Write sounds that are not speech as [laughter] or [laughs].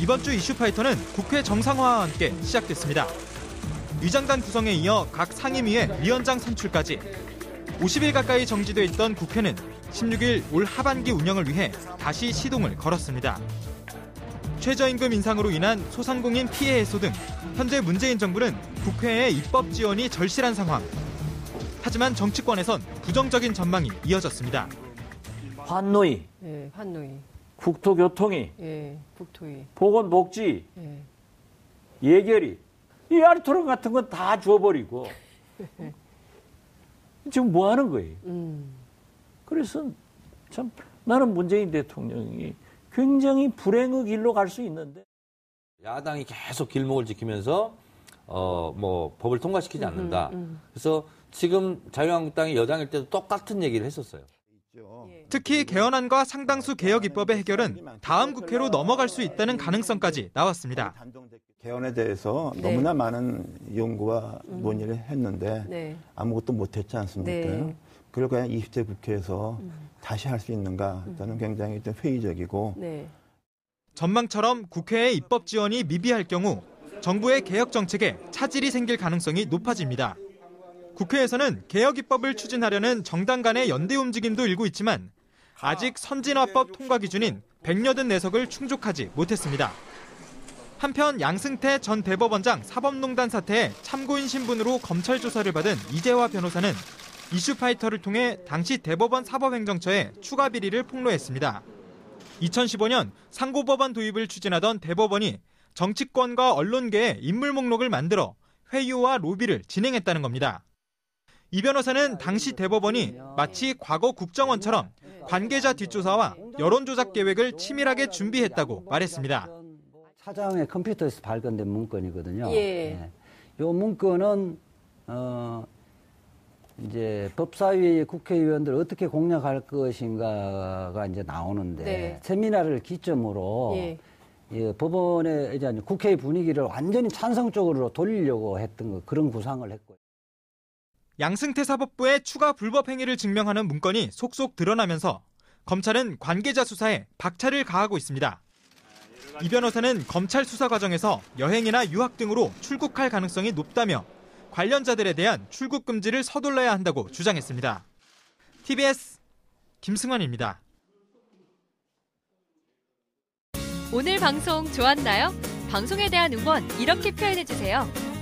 이번 주 이슈파이터는 국회 정상화와 함께 시작됐습니다. 위장단 구성에 이어 각 상임위의 위원장 선출까지 50일 가까이 정지돼 있던 국회는 16일 올 하반기 운영을 위해 다시 시동을 걸었습니다. 최저임금 인상으로 인한 소상공인 피해 해소 등 현재 문재인 정부는 국회의 입법 지원이 절실한 상황. 하지만 정치권에선 부정적인 전망이 이어졌습니다. 환노위, 예, 환노위, 국토교통위, 예, 국토위, 보건복지, 예. 예결위, 이 아르토론 같은 건 다 줘버리고 [laughs] 지금 뭐 하는 거예요? 음, 그래서 참 나는 문재인 대통령이 굉장히 불행의 길로 갈 수 있는데 야당이 계속 길목을 지키면서 어 뭐 법을 통과시키지 않는다. 음. 그래서 지금 자유한국당이 여당일 때도 똑같은 얘기를 했었어요. 특히 개헌안과 상당수 개혁 입법의 해결은 다음 국회로 넘어갈 수 있다는 가능성까지 나왔습니다. 개헌에 대해서 네. 너무나 많은 연구와 논의를 했는데 네. 아무것도 못했지 않습니까? 네. 음. 그걸 그냥 20대 국회에서 다시 할 수 있는가? 저는 굉장히 좀 회의적이고 네. 전망처럼 국회의 입법 지원이 미비할 경우 정부의 개혁 정책에 차질이 생길 가능성이 높아집니다. 국회에서는 개혁 입법을 추진하려는 정당 간의 연대 움직임도 일고 있지만 아직 선진화법 통과 기준인 184석을 충족하지 못했습니다. 한편 양승태 전 대법원장 사법농단 사태에 참고인 신분으로 검찰 조사를 받은 이재화 변호사는 이슈파이터를 통해 당시 대법원 사법행정처에 추가 비리를 폭로했습니다. 2015년 상고법안 도입을 추진하던 대법원이 정치권과 언론계의 인물 목록을 만들어 회유와 로비를 진행했다는 겁니다. 이 변호사는 당시 대법원이 마치 과거 국정원처럼 관계자 뒷조사와 여론조작 계획을 치밀하게 준비했다고 말했습니다. 차장의 컴퓨터에서 발견된 문건이거든요. 예. 이 문건은 어 이제 법사위 국회의원들 어떻게 공략할 것인가가 이제 나오는데 네. 세미나를 기점으로 예. 예, 법원의 이제 국회 분위기를 완전히 찬성 쪽으로 돌리려고 했던 거, 그런 구상을 했고요. 양승태 사법부의 추가 불법 행위를 증명하는 문건이 속속 드러나면서 검찰은 관계자 수사에 박차를 가하고 있습니다. 이 변호사는 검찰 수사 과정에서 여행이나 유학 등으로 출국할 가능성이 높다며 관련자들에 대한 출국 금지를 서둘러야 한다고 주장했습니다. TBS 김승환입니다. 오늘 방송 좋았나요? 방송에 대한 응원 이렇게 표현해 주세요.